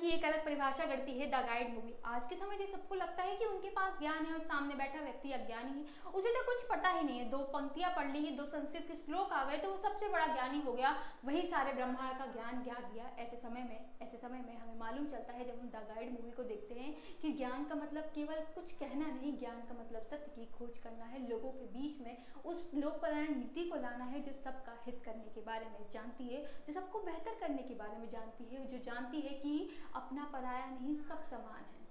की एक अलग परिभाषा करती है, द गाइड मूवी। आज के समय जो सबको लगता है कि उनके पास ज्ञान है और सामने बैठा व्यक्ति अज्ञानी है। उसे तो कुछ पता ही नहीं है। दो पंक्तियाँ पढ़ ली दो संस्कृत के श्लोक आ गए तो वो सबसे बड़ा ज्ञानी हो गया। वही सारे ब्रह्मांड का ज्ञान ज्ञान दिया। ऐसे समय में, ऐसे समय में हमें मालूम चलता है, जब हम द गाइड मूवी को देखते हैं, कि ज्ञान का मतलब केवल कुछ कहना नहीं, ज्ञान का मतलब सत्य की खोज करना है। लोगों के बीच में उस लोकपरायण नीति को लाना है जो सबका हित करने के बारे में जानती है, जो सबको बेहतर करने के बारे में जानती है, जो जानती है कि अपना पराया नहीं, सब समान है।